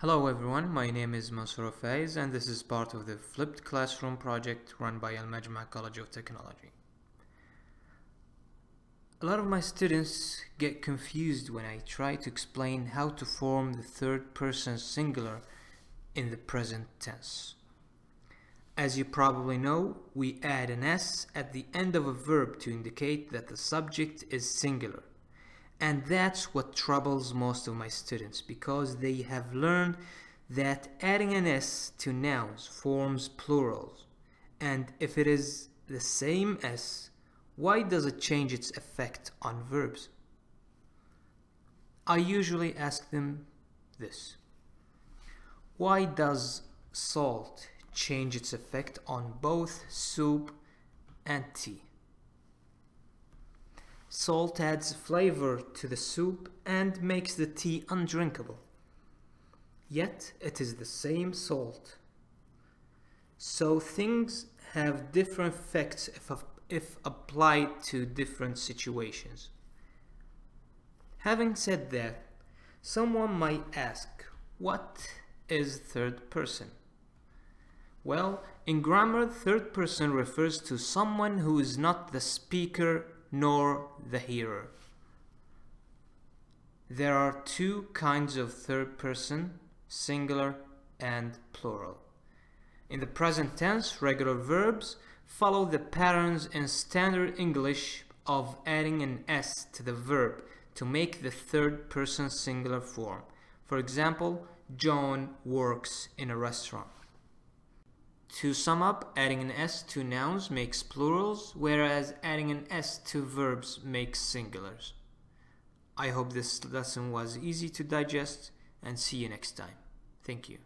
Hello everyone, my name is Mansour Faiz and this is part of the Flipped Classroom project run by Al Majma College of Technology. A lot of my students get confused when I try to explain how to form the third person singular in the present tense. As you probably know, we add an S at the end of a verb to indicate that the subject is singular. And that's what troubles most of my students because they have learned that adding an S to nouns forms plurals. And if it is the same S, why does it change its effect on verbs? I usually ask them this. Why does salt change its effect on both soup and tea? Salt adds flavor to the soup and makes the tea undrinkable. Yet it is the same salt. So things have different effects if, if applied to different situations. Having said that, someone might ask, what is third person? Well, in grammar, third person refers to someone who is not the speaker nor the hearer. There are two kinds of third person, singular and plural. In the present tense, regular verbs follow the patterns in standard English of adding an s to the verb to make the third person singular form. For example, John works in a restaurant. To sum up, adding an S to nouns makes plurals, whereas adding an S to verbs makes singulars. I hope this lesson was easy to digest and see you next time. Thank you.